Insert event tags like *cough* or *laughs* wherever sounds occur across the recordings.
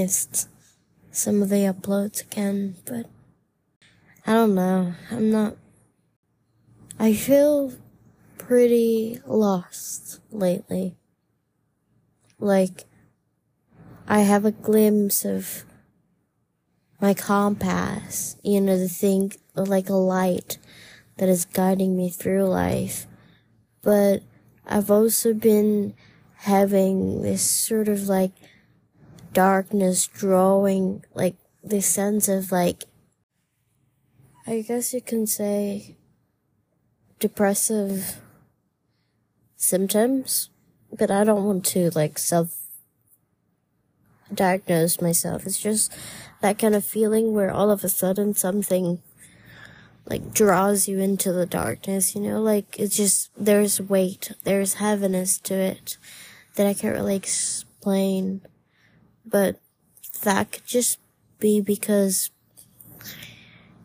missed some of the uploads again, but I don't know. I'm not. I feel pretty lost lately. Like, I have a glimpse of my compass, you know, the thing like a light that is guiding me through life. But I've also been having this sort of like darkness drawing, like this sense of like, I guess you can say depressive symptoms, but I don't want to like self diagnose myself. It's just that kind of feeling where all of a sudden something like draws you into the darkness, you know, like it's just there's weight, there's heaviness to it that I can't really explain. But that could just be because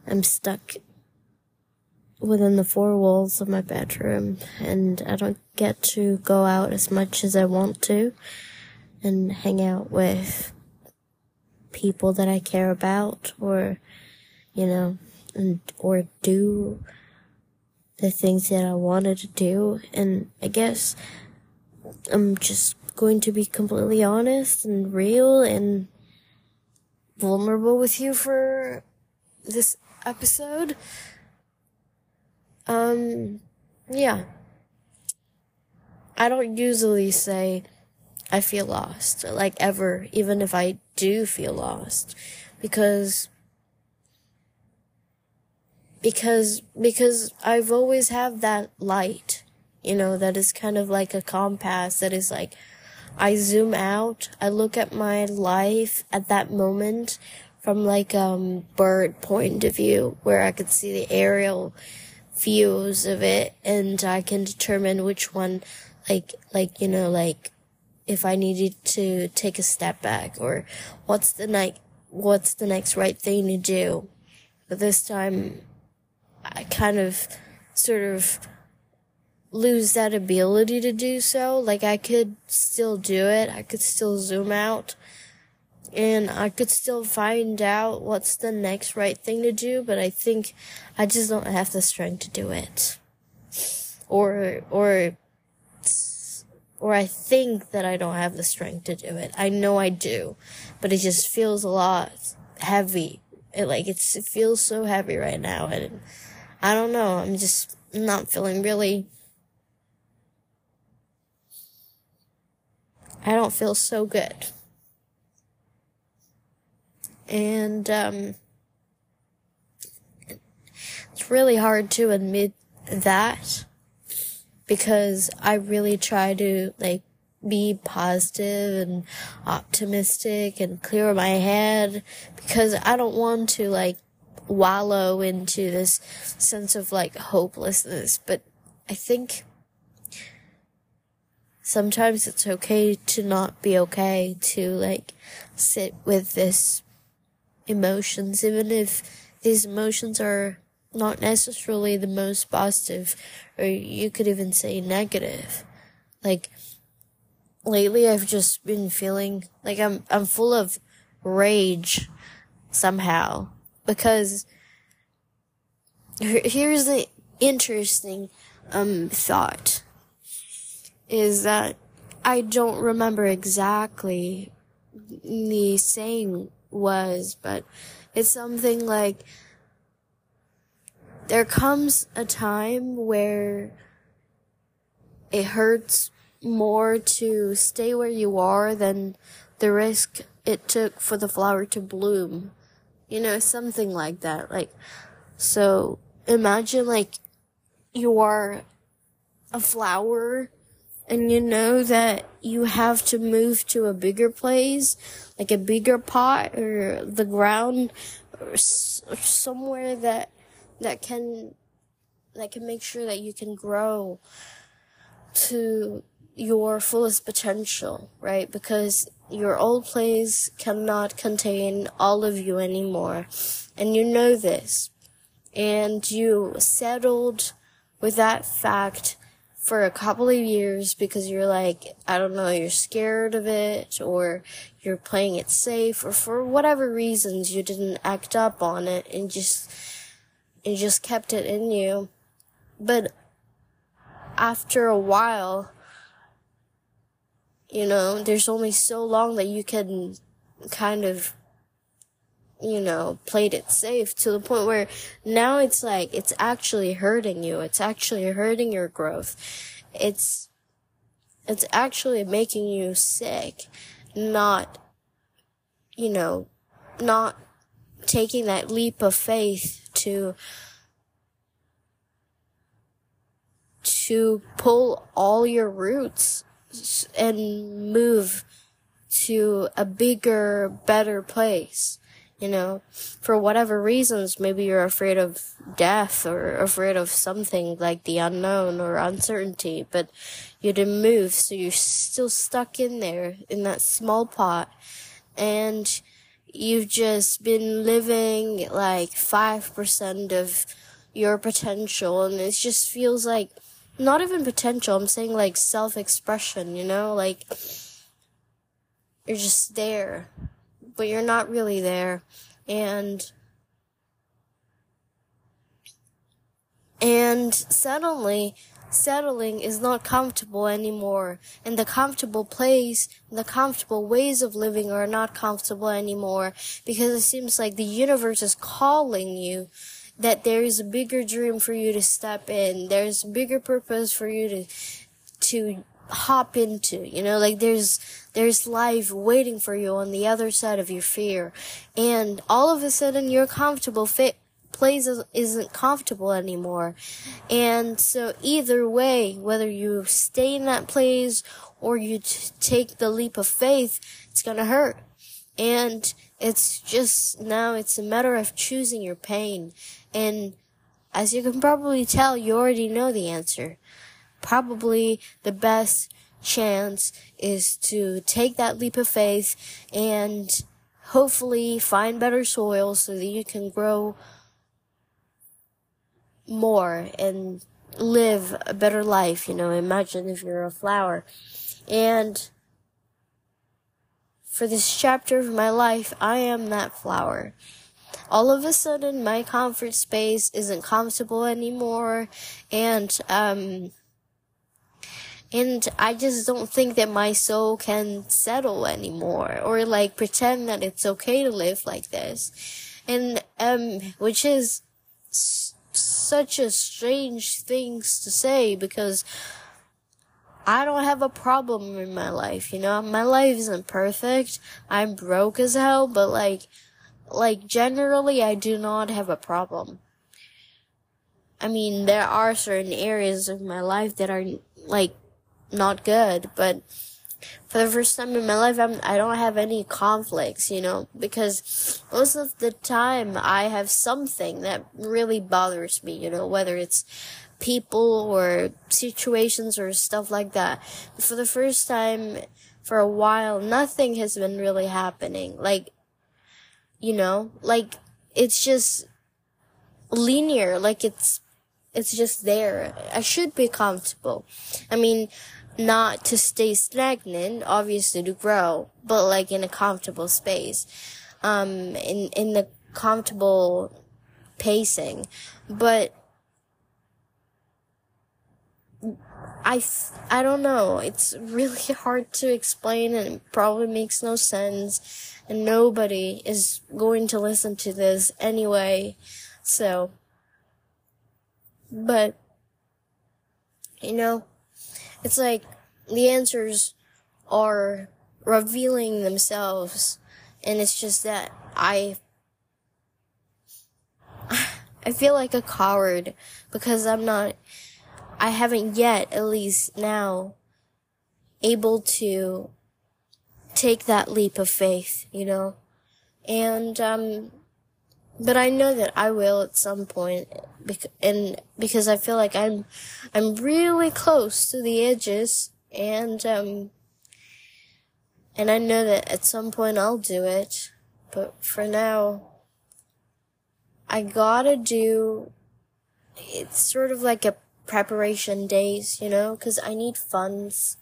I'm stuck within the four walls of my bedroom and I don't get to go out as much as I want to and hang out with people that I care about or, you know, and, or do the things that I wanted to do. And I guess I'm just going to be completely honest and real and vulnerable with you for this episode. Um, yeah. I don't usually say I feel lost, like ever, even if I do feel lost, because because because I've always have that light, you know, that is kind of like a compass that is like I zoom out, I look at my life at that moment from like um bird point of view where I could see the aerial views of it and I can determine which one like like you know like if I needed to take a step back or what's the night what's the next right thing to do. But this time I kind of sort of lose that ability to do so. Like I could still do it. I could still zoom out and I could still find out what's the next right thing to do, but I think I just don't have the strength to do it. Or, or or I think that I don't have the strength to do it. I know I do, but it just feels a lot heavy. It like it's, it feels so heavy right now, and I don't know. I'm just not feeling really. I don't feel so good. And, um, it's really hard to admit that because I really try to like be positive and optimistic and clear my head because I don't want to like wallow into this sense of like hopelessness. But I think sometimes it's okay to not be okay, to like sit with this emotions, even if these emotions are not necessarily the most positive, or you could even say negative. Like, lately I've just been feeling like I'm, I'm full of rage somehow because here's the interesting, um, thought is that I don't remember exactly the saying was, but it's something like, there comes a time where it hurts more to stay where you are than the risk it took for the flower to bloom. You know, something like that. Like, so imagine like you are a flower and you know that you have to move to a bigger place, like a bigger pot or the ground or, s- or somewhere that that can that can make sure that you can grow to your fullest potential, right? Because your old place cannot contain all of you anymore. And you know this. And you settled with that fact for a couple of years because you're like, I don't know, you're scared of it or you're playing it safe or for whatever reasons you didn't act up on it and just, and just kept it in you. But after a while, you know, there's only so long that you can kind of you know, played it safe to the point where now it's like, it's actually hurting you. It's actually hurting your growth. It's, it's actually making you sick, not, you know, not taking that leap of faith to, to pull all your roots and move to a bigger, better place you know, for whatever reasons, maybe you're afraid of death or afraid of something like the unknown or uncertainty, but you didn't move, so you're still stuck in there in that small pot, and you've just been living like 5% of your potential, and it just feels like not even potential, I'm saying like self expression, you know, like you're just there but you're not really there. And and suddenly settling is not comfortable anymore and the comfortable place the comfortable ways of living are not comfortable anymore because it seems like the universe is calling you that there is a bigger dream for you to step in there's a bigger purpose for you to to hop into you know like there's there's life waiting for you on the other side of your fear. And all of a sudden your comfortable fit place isn't comfortable anymore. And so either way whether you stay in that place or you t- take the leap of faith it's gonna hurt. And it's just now it's a matter of choosing your pain. And as you can probably tell you already know the answer probably the best chance is to take that leap of faith and hopefully find better soil so that you can grow more and live a better life. You know, imagine if you're a flower. And for this chapter of my life, I am that flower. All of a sudden, my comfort space isn't comfortable anymore, and um, and I just don't think that my soul can settle anymore or like pretend that it's okay to live like this. And, um, which is s- such a strange things to say because I don't have a problem in my life, you know? My life isn't perfect. I'm broke as hell, but like, like generally I do not have a problem. I mean, there are certain areas of my life that are like not good, but for the first time in my life, I'm, I don't have any conflicts, you know, because most of the time I have something that really bothers me, you know, whether it's people or situations or stuff like that. For the first time for a while, nothing has been really happening. Like, you know, like, it's just linear, like it's it's just there. I should be comfortable. I mean, not to stay stagnant, obviously to grow, but like in a comfortable space, um, in, in the comfortable pacing. But I, I don't know. It's really *laughs* hard to explain and probably makes no sense. And nobody is going to listen to this anyway. So, but, you know, it's like the answers are revealing themselves and it's just that I *sighs* I feel like a coward because I'm not I haven't yet at least now able to take that leap of faith, you know. And um but I know that I will at some point, and because I feel like I'm, I'm really close to the edges, and um, and I know that at some point I'll do it, but for now, I gotta do. It's sort of like a preparation days, you know, because I need funds.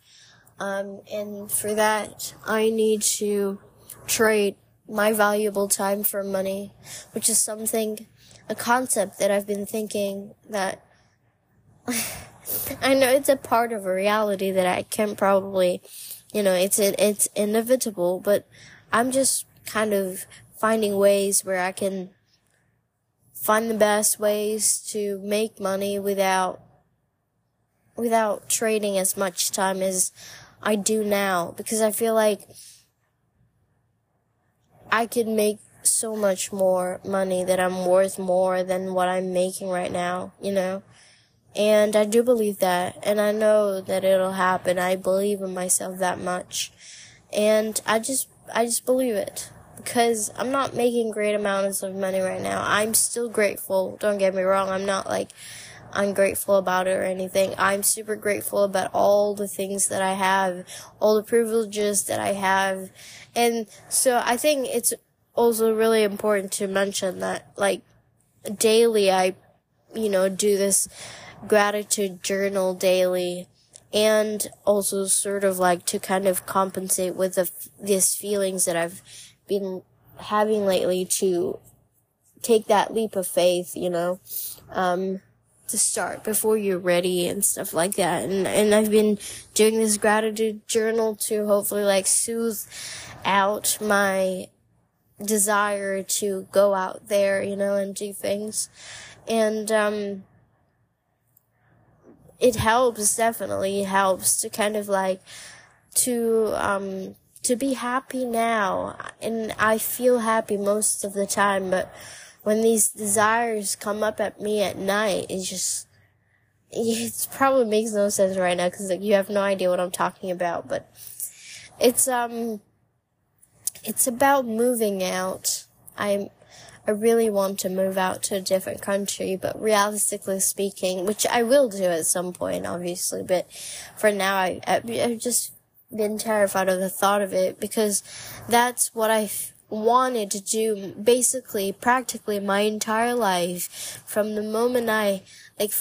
Um, and for that, I need to trade my valuable time for money, which is something, a concept that I've been thinking that *laughs* I know it's a part of a reality that I can probably, you know, it's it's inevitable, but I'm just kind of finding ways where I can find the best ways to make money without without trading as much time as I do now because I feel like I could make so much more money that I'm worth more than what I'm making right now, you know? And I do believe that, and I know that it'll happen. I believe in myself that much. And I just, I just believe it. Because I'm not making great amounts of money right now. I'm still grateful. Don't get me wrong. I'm not like, ungrateful about it or anything. I'm super grateful about all the things that I have, all the privileges that I have. And so I think it's also really important to mention that like daily I, you know, do this gratitude journal daily and also sort of like to kind of compensate with the, these feelings that I've been having lately to take that leap of faith, you know. Um, to start before you're ready and stuff like that. And, and I've been doing this gratitude journal to hopefully like soothe out my desire to go out there, you know, and do things. And, um, it helps, definitely helps to kind of like, to, um, to be happy now. And I feel happy most of the time, but when these desires come up at me at night, it just, it probably makes no sense right now because like, you have no idea what I'm talking about, but it's, um, it's about moving out. I'm, I really want to move out to a different country, but realistically speaking, which I will do at some point, obviously, but for now, I, I've just been terrified of the thought of it because that's what I wanted to do basically practically my entire life from the moment I like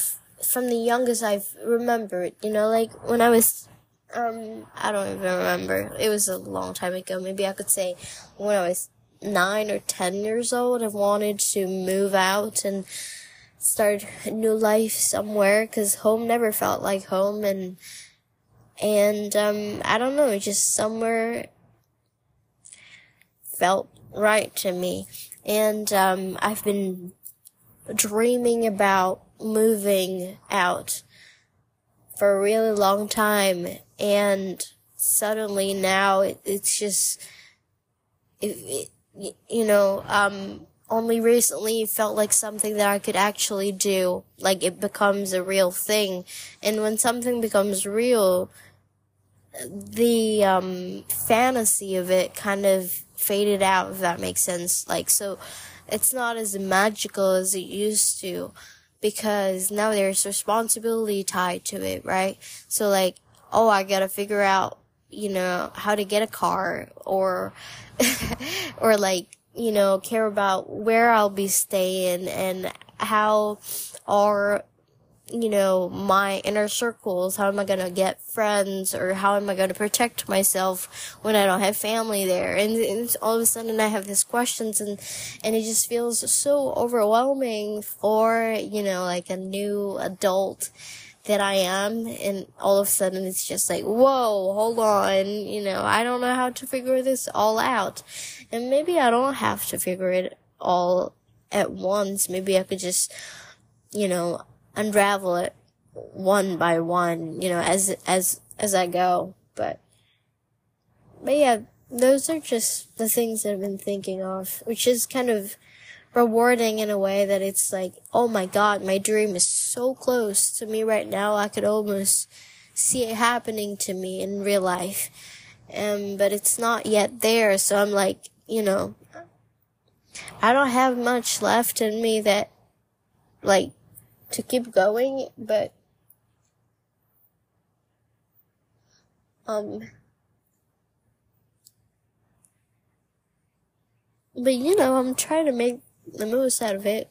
from the youngest I've remembered you know like when I was um I don't even remember. It was a long time ago. Maybe I could say when I was 9 or 10 years old I wanted to move out and start a new life somewhere cuz home never felt like home and and um I don't know just somewhere felt right to me. And um, I've been dreaming about moving out for a really long time. And suddenly now it, it's just, it, it, you know, um, only recently felt like something that I could actually do. Like it becomes a real thing. And when something becomes real, the um, fantasy of it kind of faded out, if that makes sense. Like, so it's not as magical as it used to because now there's responsibility tied to it, right? So like, oh, I gotta figure out, you know, how to get a car or, *laughs* or like, you know, care about where I'll be staying and how our you know, my inner circles? How am I going to get friends or how am I going to protect myself when I don't have family there? And, and all of a sudden I have these questions and, and it just feels so overwhelming for, you know, like a new adult that I am. And all of a sudden it's just like, whoa, hold on. You know, I don't know how to figure this all out. And maybe I don't have to figure it all at once. Maybe I could just, you know, unravel it one by one, you know, as as as I go. But but yeah, those are just the things that I've been thinking of, which is kind of rewarding in a way that it's like, oh my god, my dream is so close to me right now. I could almost see it happening to me in real life. Um, but it's not yet there, so I'm like, you know, I don't have much left in me that, like, to keep going, but um but you know, I'm trying to make the most out of it.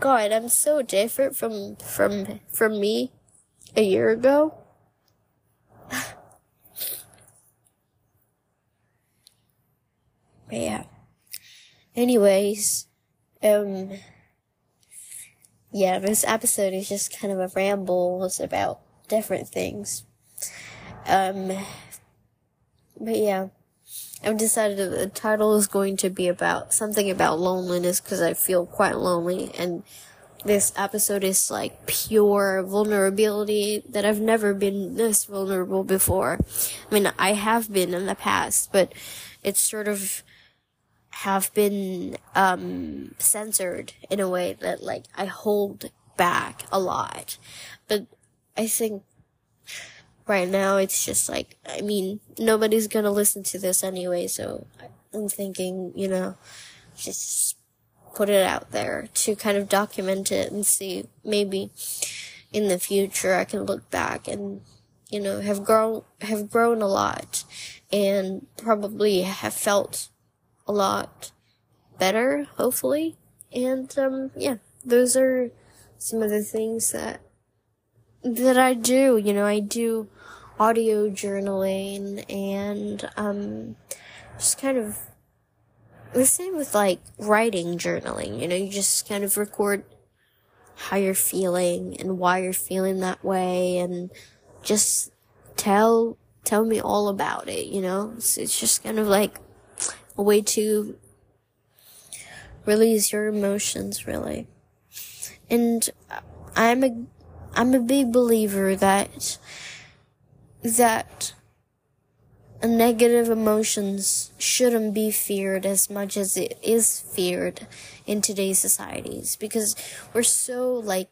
God, I'm so different from from from me a year ago. *sighs* But yeah. Anyways, um, yeah, this episode is just kind of a ramble. About different things. Um, but yeah, I've decided the title is going to be about something about loneliness because I feel quite lonely and this episode is like pure vulnerability that I've never been this vulnerable before. I mean, I have been in the past, but it's sort of have been um, censored in a way that like I hold back a lot. But I think right now it's just like I mean nobody's gonna listen to this anyway, so I'm thinking you know just put it out there to kind of document it and see maybe in the future I can look back and you know have grown have grown a lot and probably have felt a lot better, hopefully. And um, yeah, those are some of the things that that I do. You know, I do audio journaling and um, just kind of the same with like writing journaling. You know, you just kind of record how you're feeling and why you're feeling that way, and just tell tell me all about it. You know, it's, it's just kind of like a way to release your emotions really. And I'm a I'm a big believer that that negative emotions shouldn't be feared as much as it is feared in today's societies because we're so like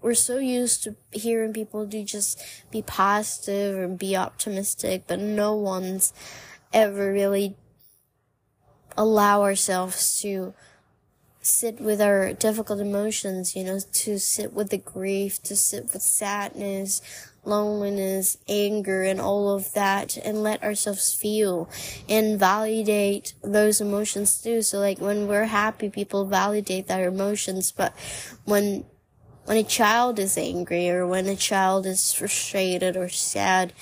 we're so used to hearing people do just be positive and be optimistic but no one's ever really allow ourselves to sit with our difficult emotions, you know, to sit with the grief, to sit with sadness, loneliness, anger, and all of that, and let ourselves feel and validate those emotions too. So, like, when we're happy, people validate their emotions, but when when a child is angry or when a child is frustrated or sad,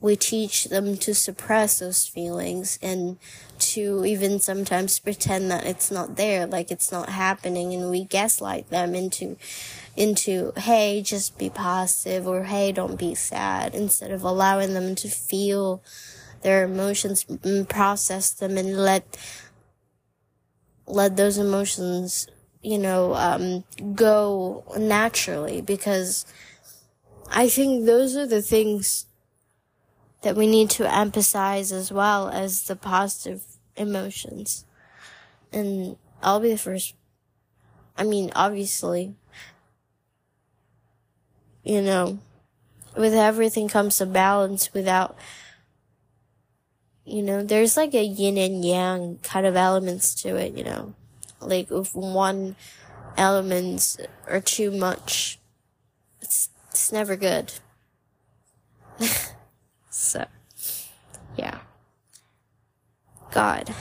we teach them to suppress those feelings and to even sometimes pretend that it's not there, like it's not happening, and we gaslight them into, into, hey, just be positive, or hey, don't be sad, instead of allowing them to feel their emotions and process them and let, let those emotions, you know, um, go naturally, because I think those are the things that we need to emphasize as well as the positive emotions. And I'll be the first. I mean, obviously, you know, with everything comes a balance without, you know, there's like a yin and yang kind of elements to it, you know. Like if one elements are too much, it's, it's never good. *laughs* So, yeah. God.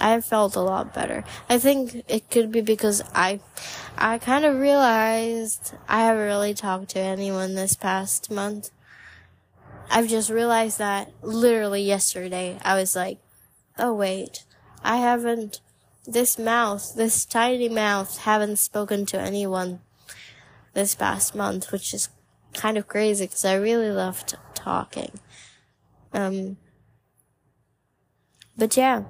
I felt a lot better. I think it could be because I, I kind of realized I haven't really talked to anyone this past month. I've just realized that literally yesterday. I was like, oh wait, I haven't, this mouth, this tiny mouth, haven't spoken to anyone this past month, which is kind of crazy because I really loved talking. Um, but yeah.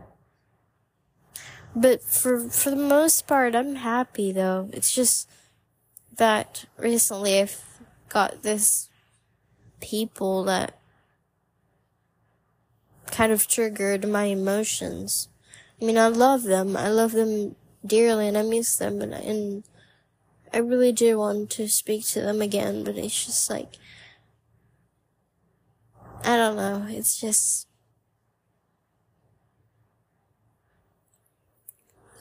But for for the most part, I'm happy though. It's just that recently I've got this people that kind of triggered my emotions. I mean, I love them. I love them dearly, and I miss them, and and I really do want to speak to them again. But it's just like I don't know. It's just.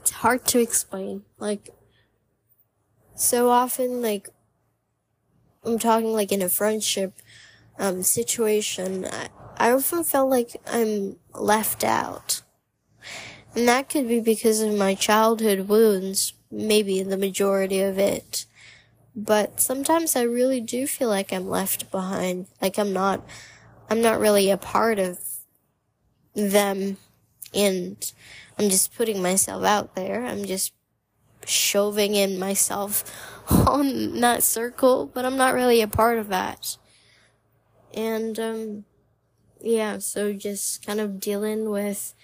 It's hard to explain. Like, so often, like, I'm talking like in a friendship um, situation, I, I often felt like I'm left out. And that could be because of my childhood wounds, maybe the majority of it. But sometimes I really do feel like I'm left behind. Like I'm not, I'm not really a part of them. And I'm just putting myself out there. I'm just shoving in myself *laughs* on that circle, but I'm not really a part of that. And, um, yeah, so just kind of dealing with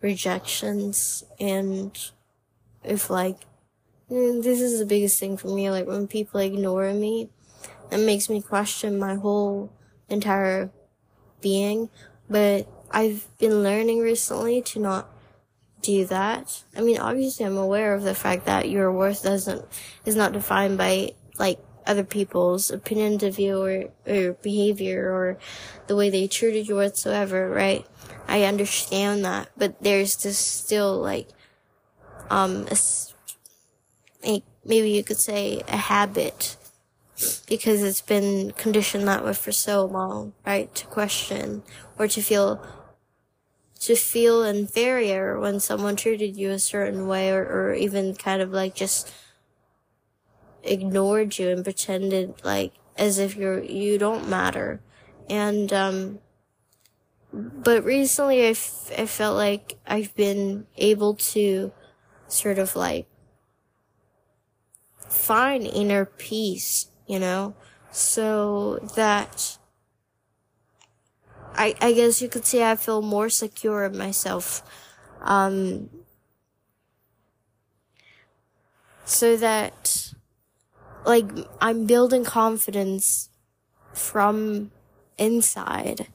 rejections and if like mm, this is the biggest thing for me like when people ignore me that makes me question my whole entire being but i've been learning recently to not do that i mean obviously i'm aware of the fact that your worth doesn't is not defined by like other people's opinions of you or, or behavior or the way they treated you whatsoever right I understand that, but there's this still like, um, a, a, maybe you could say a habit because it's been conditioned that way for so long, right? To question or to feel, to feel inferior when someone treated you a certain way or, or even kind of like just ignored you and pretended like as if you're, you don't matter. And, um, but recently I, f- I felt like I've been able to sort of like find inner peace, you know, so that I, I guess you could say I feel more secure of myself. Um, so that like I'm building confidence from inside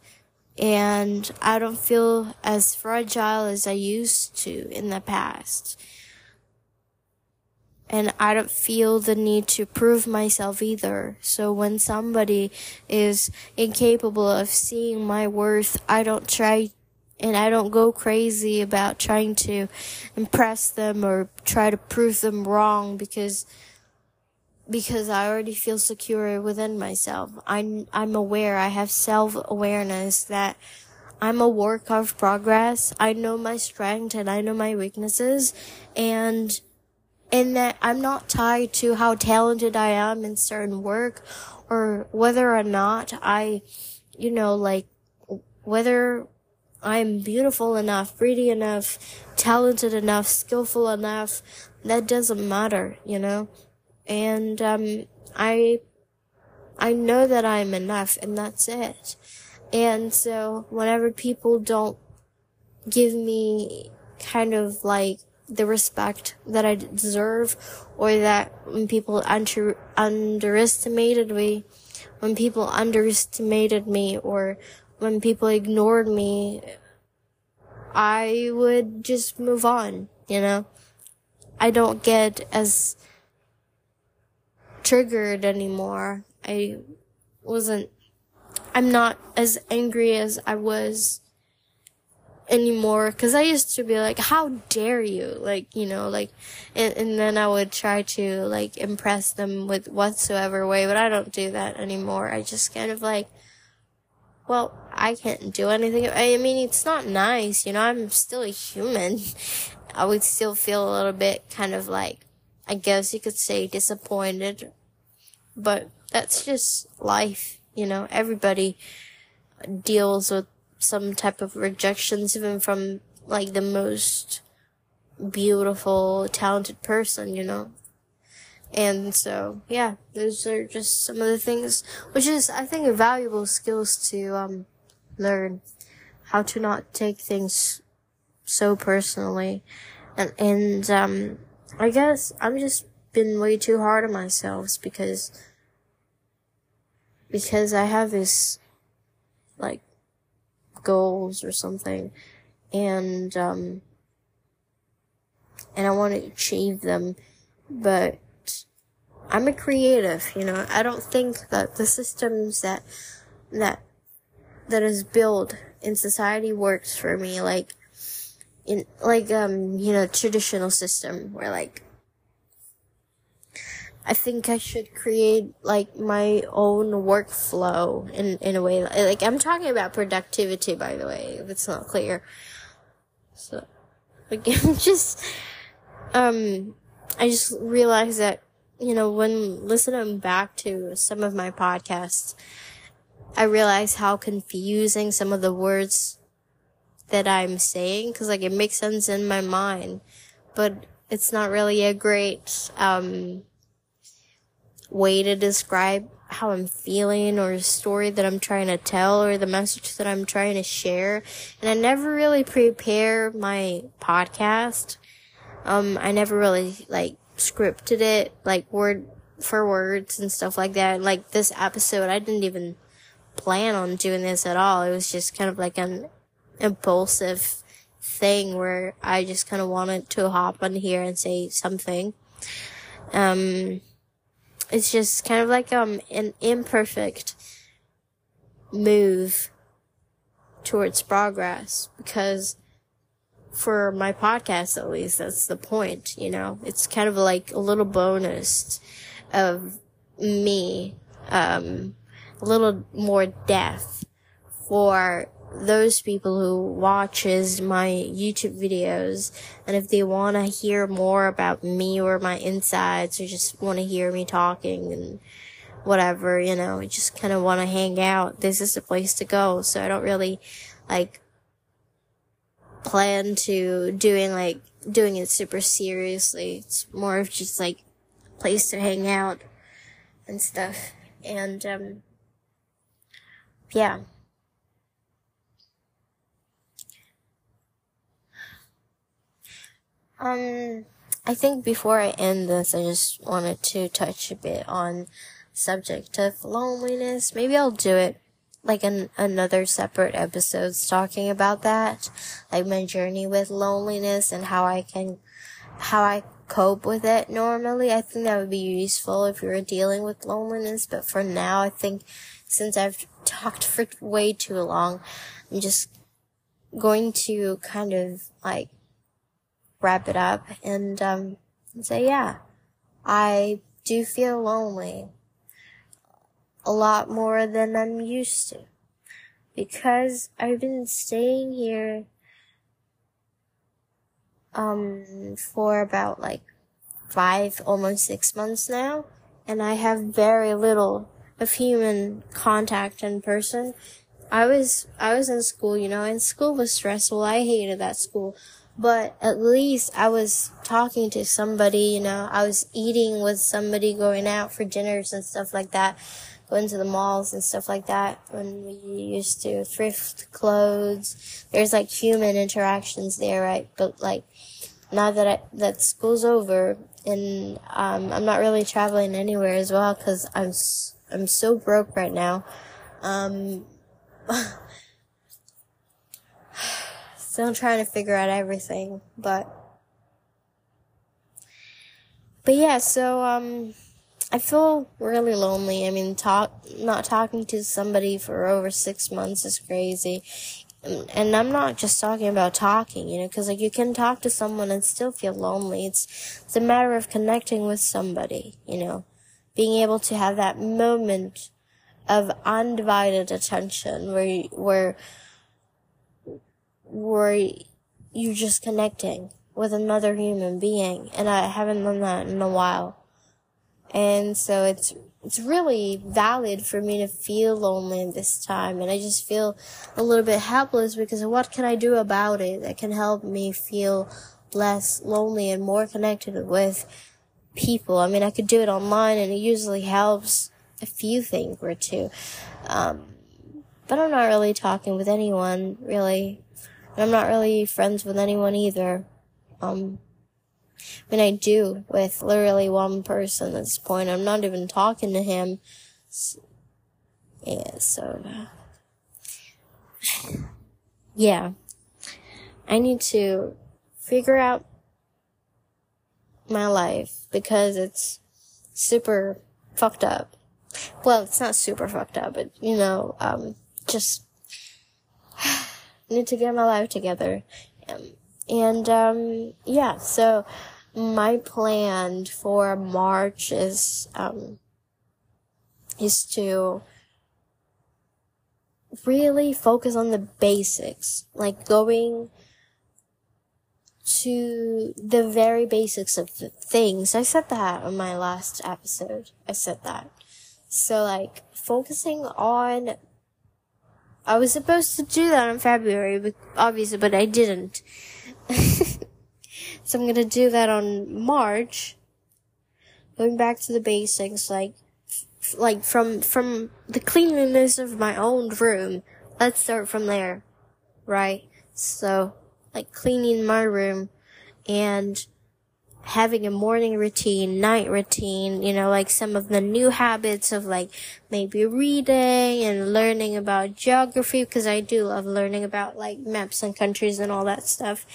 and I don't feel as fragile as I used to in the past. And I don't feel the need to prove myself either. So when somebody is incapable of seeing my worth, I don't try and I don't go crazy about trying to impress them or try to prove them wrong because because I already feel secure within myself. I'm, I'm aware, I have self-awareness that I'm a work of progress. I know my strength and I know my weaknesses and and that I'm not tied to how talented I am in certain work or whether or not I, you know, like whether I'm beautiful enough, pretty enough, talented enough, skillful enough, that doesn't matter, you know? and um, I I know that I'm enough, and that's it. And so whenever people don't give me kind of like the respect that I deserve, or that when people under underestimated me, when people underestimated me, or when people ignored me, I would just move on. You know, I don't get as triggered anymore. I wasn't, I'm not as angry as I was anymore because I used to be like, how dare you? Like, you know, like, and, and then I would try to like impress them with whatsoever way, but I don't do that anymore. I just kind of like, well, I can't do anything. I mean, it's not nice, you know, I'm still a human. *laughs* I would still feel a little bit kind of like, I guess you could say disappointed. But that's just life, you know, everybody deals with some type of rejections, even from like the most beautiful, talented person, you know. And so, yeah, those are just some of the things, which is, I think, valuable skills to, um, learn how to not take things so personally. And, and, um, I guess I'm just been way too hard on myself because because I have this like goals or something and um and I want to achieve them but I'm a creative, you know. I don't think that the systems that that that is built in society works for me like in like um you know traditional system where like I think I should create like my own workflow in in a way like I'm talking about productivity by the way if it's not clear. So, again, *laughs* just, um, I just realized that, you know, when listening back to some of my podcasts, I realize how confusing some of the words that I'm saying, cause like it makes sense in my mind, but it's not really a great, um, way to describe how I'm feeling or a story that I'm trying to tell or the message that I'm trying to share. And I never really prepare my podcast. Um, I never really like scripted it, like word for words and stuff like that. Like this episode, I didn't even plan on doing this at all. It was just kind of like an impulsive thing where I just kind of wanted to hop on here and say something. Um, it's just kind of like um an imperfect move towards progress because for my podcast at least that's the point you know? It's kind of like a little bonus of me um a little more depth for those people who watches my YouTube videos and if they want to hear more about me or my insides or just want to hear me talking and whatever, you know, just kind of want to hang out, this is the place to go. So I don't really like plan to doing like doing it super seriously. It's more of just like place to hang out and stuff. And um yeah. Um, I think before I end this, I just wanted to touch a bit on subject of loneliness. Maybe I'll do it like an, another separate episodes talking about that, like my journey with loneliness and how I can, how I cope with it normally. I think that would be useful if you're dealing with loneliness. But for now, I think since I've talked for way too long, I'm just going to kind of like wrap it up and, um, say, yeah, I do feel lonely a lot more than I'm used to because I've been staying here um for about like five almost six months now and I have very little of human contact in person. I was I was in school, you know, and school was stressful. I hated that school but at least I was talking to somebody, you know, I was eating with somebody, going out for dinners and stuff like that, going to the malls and stuff like that when we used to thrift clothes. There's like human interactions there, right? But like, now that I, that school's over and, um, I'm not really traveling anywhere as well because I'm, I'm so broke right now. Um, *laughs* Still trying to figure out everything, but but yeah, so um I feel really lonely. I mean, talk not talking to somebody for over 6 months is crazy. And, I'm not just talking about talking, you know, cuz like you can talk to someone and still feel lonely. It's it's a matter of connecting with somebody, you know. Being able to have that moment of undivided attention where where where you're just connecting with another human being. And I haven't done that in a while. And so it's, it's really valid for me to feel lonely this time. And I just feel a little bit helpless because what can I do about it that can help me feel less lonely and more connected with people. I mean, I could do it online and it usually helps a few things or two. Um, but I'm not really talking with anyone really and I'm not really friends with anyone either. Um, I mean, I do with literally one person at this point. I'm not even talking to him. Yeah, so, *sighs* yeah. I need to figure out my life because it's super fucked up. Well, it's not super fucked up, but you know, um, just *sighs* need to get my life together. Um, and, um, yeah, so my plan for March is, um, is to really focus on the basics, like going to the very basics of things. I said that on my last episode. I said that. So like focusing on I was supposed to do that in February, but obviously, but I didn't. *laughs* so I'm gonna do that on March. Going back to the basics, like, like from, from the cleanliness of my own room. Let's start from there. Right? So, like cleaning my room and having a morning routine, night routine, you know, like some of the new habits of like maybe reading and learning about geography because I do love learning about like maps and countries and all that stuff.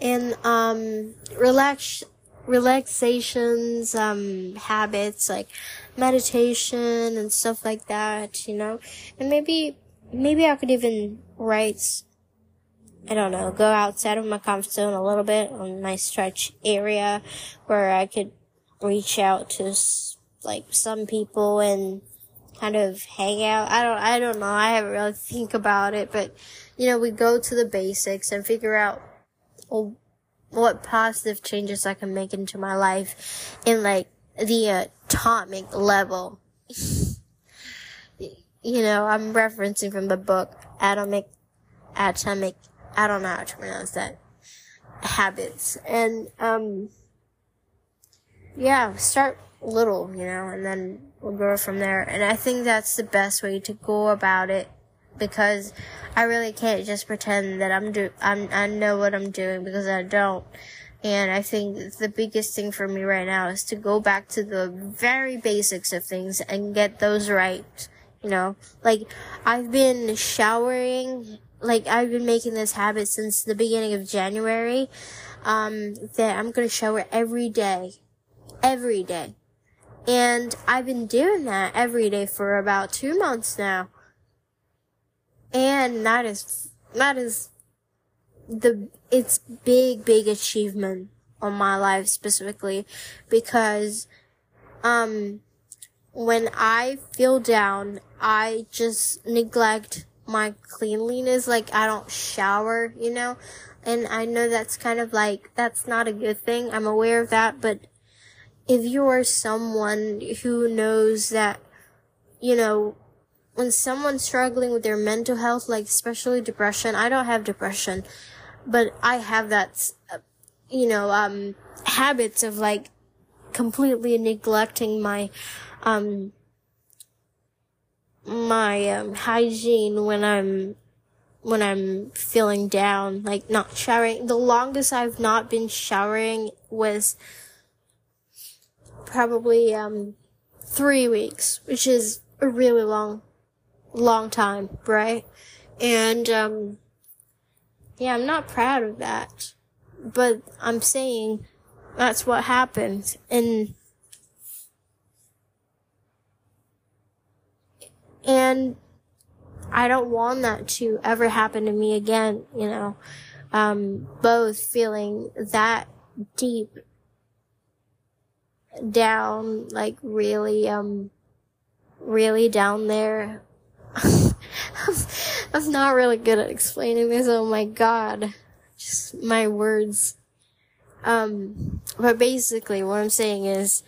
And um relax relaxations um habits like meditation and stuff like that, you know. And maybe maybe I could even write I don't know, go outside of my comfort zone a little bit on my stretch area where I could reach out to like some people and kind of hang out. I don't, I don't know. I haven't really think about it, but you know, we go to the basics and figure out well, what positive changes I can make into my life in like the atomic level. *laughs* you know, I'm referencing from the book Atomic, Atomic I don't know how to pronounce that. Habits. And, um, yeah, start little, you know, and then we'll grow from there. And I think that's the best way to go about it because I really can't just pretend that I'm do, I'm, I know what I'm doing because I don't. And I think the biggest thing for me right now is to go back to the very basics of things and get those right. You know, like I've been showering like I've been making this habit since the beginning of January, um, that I'm gonna shower every day. Every day. And I've been doing that every day for about two months now. And that is, that is the, it's big, big achievement on my life specifically because, um, when I feel down, I just neglect my cleanliness. Like I don't shower, you know, and I know that's kind of like, that's not a good thing. I'm aware of that, but if you are someone who knows that, you know, when someone's struggling with their mental health, like especially depression, I don't have depression, but I have that, you know, um, habits of like completely neglecting my, um, my um, hygiene when I'm when I'm feeling down, like not showering. The longest I've not been showering was probably um three weeks, which is a really long long time, right? And um yeah, I'm not proud of that. But I'm saying that's what happened and And I don't want that to ever happen to me again, you know. Um, both feeling that deep down, like really, um, really down there. *laughs* I'm not really good at explaining this. Oh my god. Just my words. Um, but basically what I'm saying is,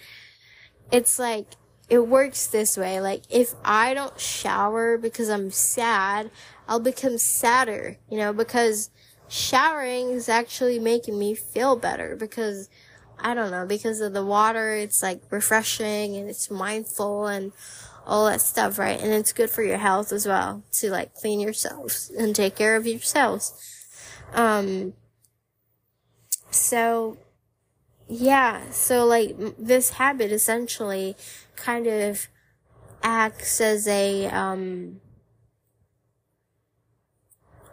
it's like, it works this way. Like, if I don't shower because I'm sad, I'll become sadder, you know, because showering is actually making me feel better because I don't know, because of the water, it's like refreshing and it's mindful and all that stuff, right? And it's good for your health as well to like clean yourselves and take care of yourselves. Um, so yeah, so like this habit essentially kind of acts as a um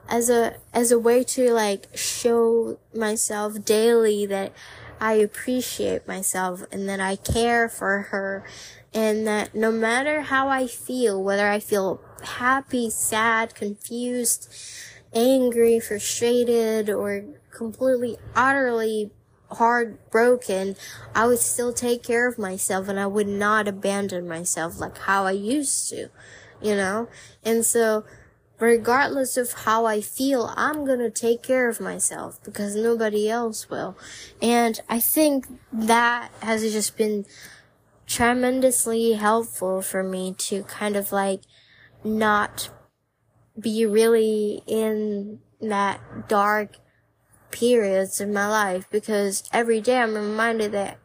as a as a way to like show myself daily that I appreciate myself and that I care for her and that no matter how I feel, whether I feel happy, sad, confused, angry, frustrated, or completely utterly heartbroken, I would still take care of myself and I would not abandon myself like how I used to, you know? And so regardless of how I feel, I'm gonna take care of myself because nobody else will. And I think that has just been tremendously helpful for me to kind of like not be really in that dark periods in my life because every day I'm reminded that,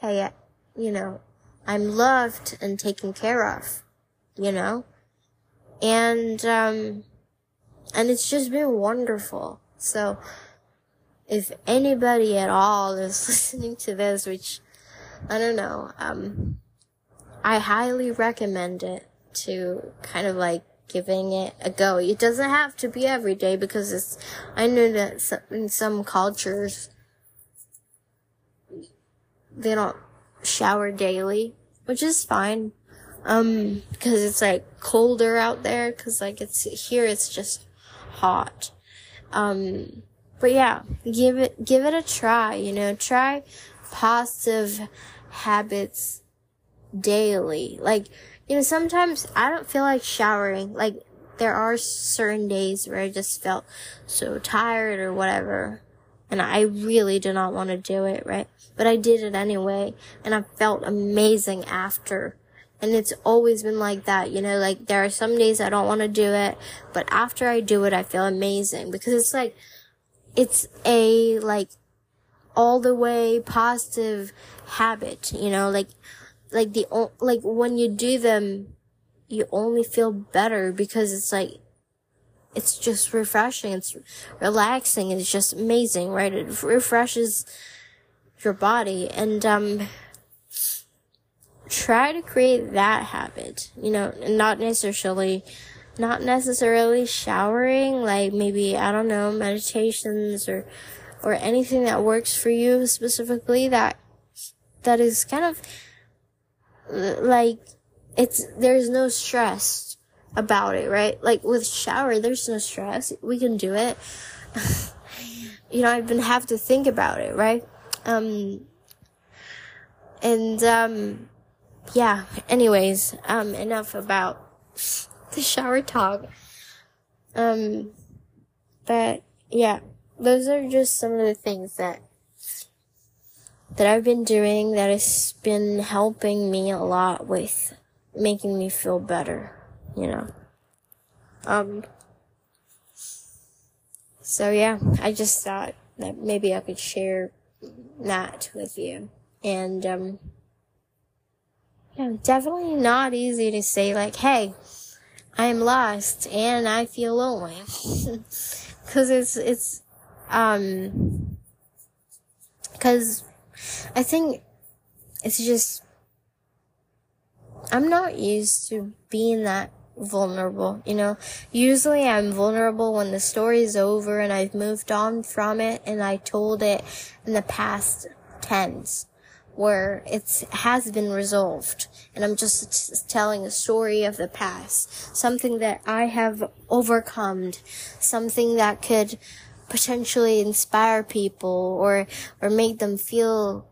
hey, you know, I'm loved and taken care of, you know? And, um, and it's just been wonderful. So, if anybody at all is *laughs* listening to this, which I don't know, um, I highly recommend it to kind of like giving it a go. It doesn't have to be every day because it's, I know that in some cultures, they don't shower daily, which is fine. Um, cause it's like colder out there, cause like it's, here it's just hot. Um, but yeah, give it, give it a try, you know, try positive habits daily. Like, you know, sometimes I don't feel like showering. Like, there are certain days where I just felt so tired or whatever. And I really do not want to do it, right? But I did it anyway. And I felt amazing after. And it's always been like that, you know, like there are some days I don't want to do it, but after I do it, I feel amazing because it's like, it's a, like, all the way positive habit, you know, like, like the, like when you do them, you only feel better because it's like, it's just refreshing. It's relaxing. It's just amazing, right? It refreshes your body and, um, try to create that habit, you know, not necessarily, not necessarily showering, like maybe, I don't know, meditations or, or anything that works for you specifically that, that is kind of, like, it's, there's no stress about it, right? Like with shower, there's no stress. We can do it. *laughs* you know, I even have to think about it, right? Um, and, um, yeah, anyways, um, enough about *laughs* the shower talk. Um, but yeah, those are just some of the things that that I've been doing that has been helping me a lot with making me feel better, you know. Um, so yeah, I just thought that maybe I could share that with you. And, um, yeah, definitely not easy to say like, hey, I'm lost and I feel lonely. *laughs* Cause it's, it's, um, cause I think it's just, I'm not used to being that vulnerable, you know. Usually I'm vulnerable when the story is over and I've moved on from it and I told it in the past tense where it has been resolved and I'm just telling a story of the past, something that I have overcome, something that could potentially inspire people or, or make them feel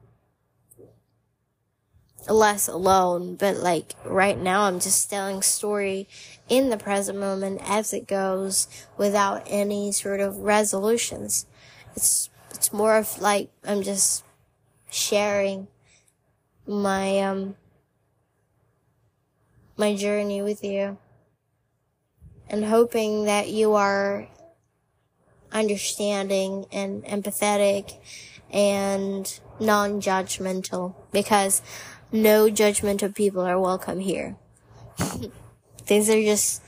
less alone. But like right now, I'm just telling story in the present moment as it goes without any sort of resolutions. It's, it's more of like I'm just sharing my um my journey with you and hoping that you are understanding and empathetic and non-judgmental because no judgmental people are welcome here. *laughs* These are just,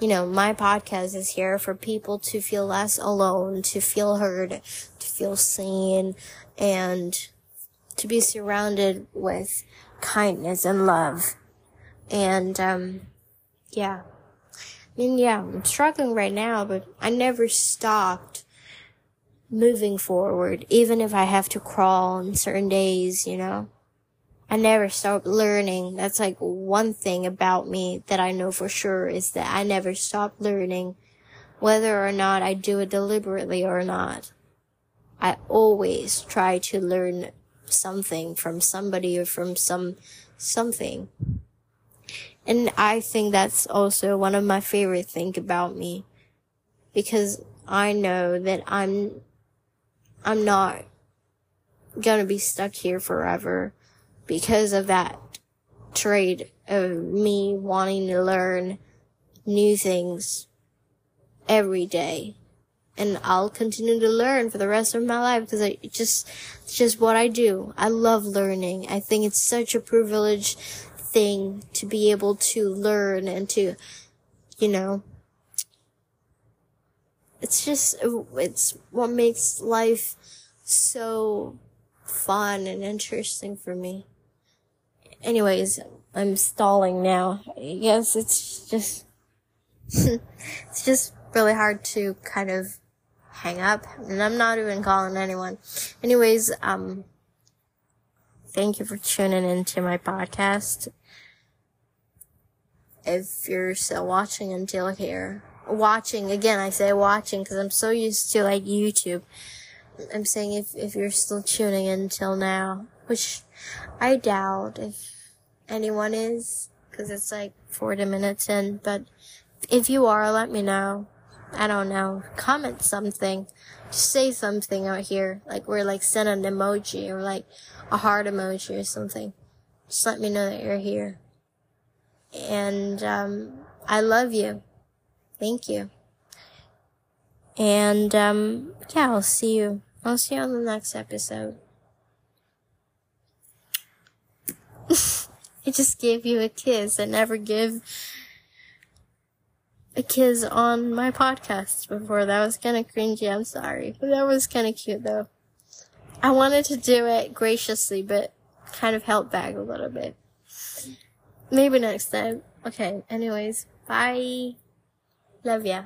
you know, my podcast is here for people to feel less alone, to feel heard, to feel seen, and to be surrounded with kindness and love. And, um, yeah. Mean, yeah, I'm struggling right now, but I never stopped moving forward, even if I have to crawl on certain days, you know. I never stop learning. That's like one thing about me that I know for sure is that I never stop learning, whether or not I do it deliberately or not. I always try to learn something from somebody or from some something. And I think that's also one of my favorite things about me. Because I know that I'm, I'm not gonna be stuck here forever because of that trait of me wanting to learn new things every day. And I'll continue to learn for the rest of my life because I just, it's just what I do. I love learning. I think it's such a privilege thing to be able to learn and to, you know, it's just, it's what makes life so fun and interesting for me. Anyways, I'm stalling now. Guess it's just, *laughs* it's just really hard to kind of hang up and I'm not even calling anyone. Anyways, um, thank you for tuning into my podcast. If you're still watching until here, watching again, I say watching because I'm so used to like YouTube. I'm saying if, if you're still tuning in until now, which I doubt if anyone is, because it's like 40 minutes in, but if you are, let me know. I don't know. Comment something. Just say something out here. Like, we're like send an emoji or like a heart emoji or something. Just let me know that you're here. And, um, I love you. Thank you. And, um, yeah, I'll see you. I'll see you on the next episode. *laughs* I just gave you a kiss. I never give a kiss on my podcast before. That was kind of cringy. I'm sorry. But that was kind of cute though. I wanted to do it graciously, but kind of held back a little bit. Maybe next time. Okay. Anyways, bye. Love ya.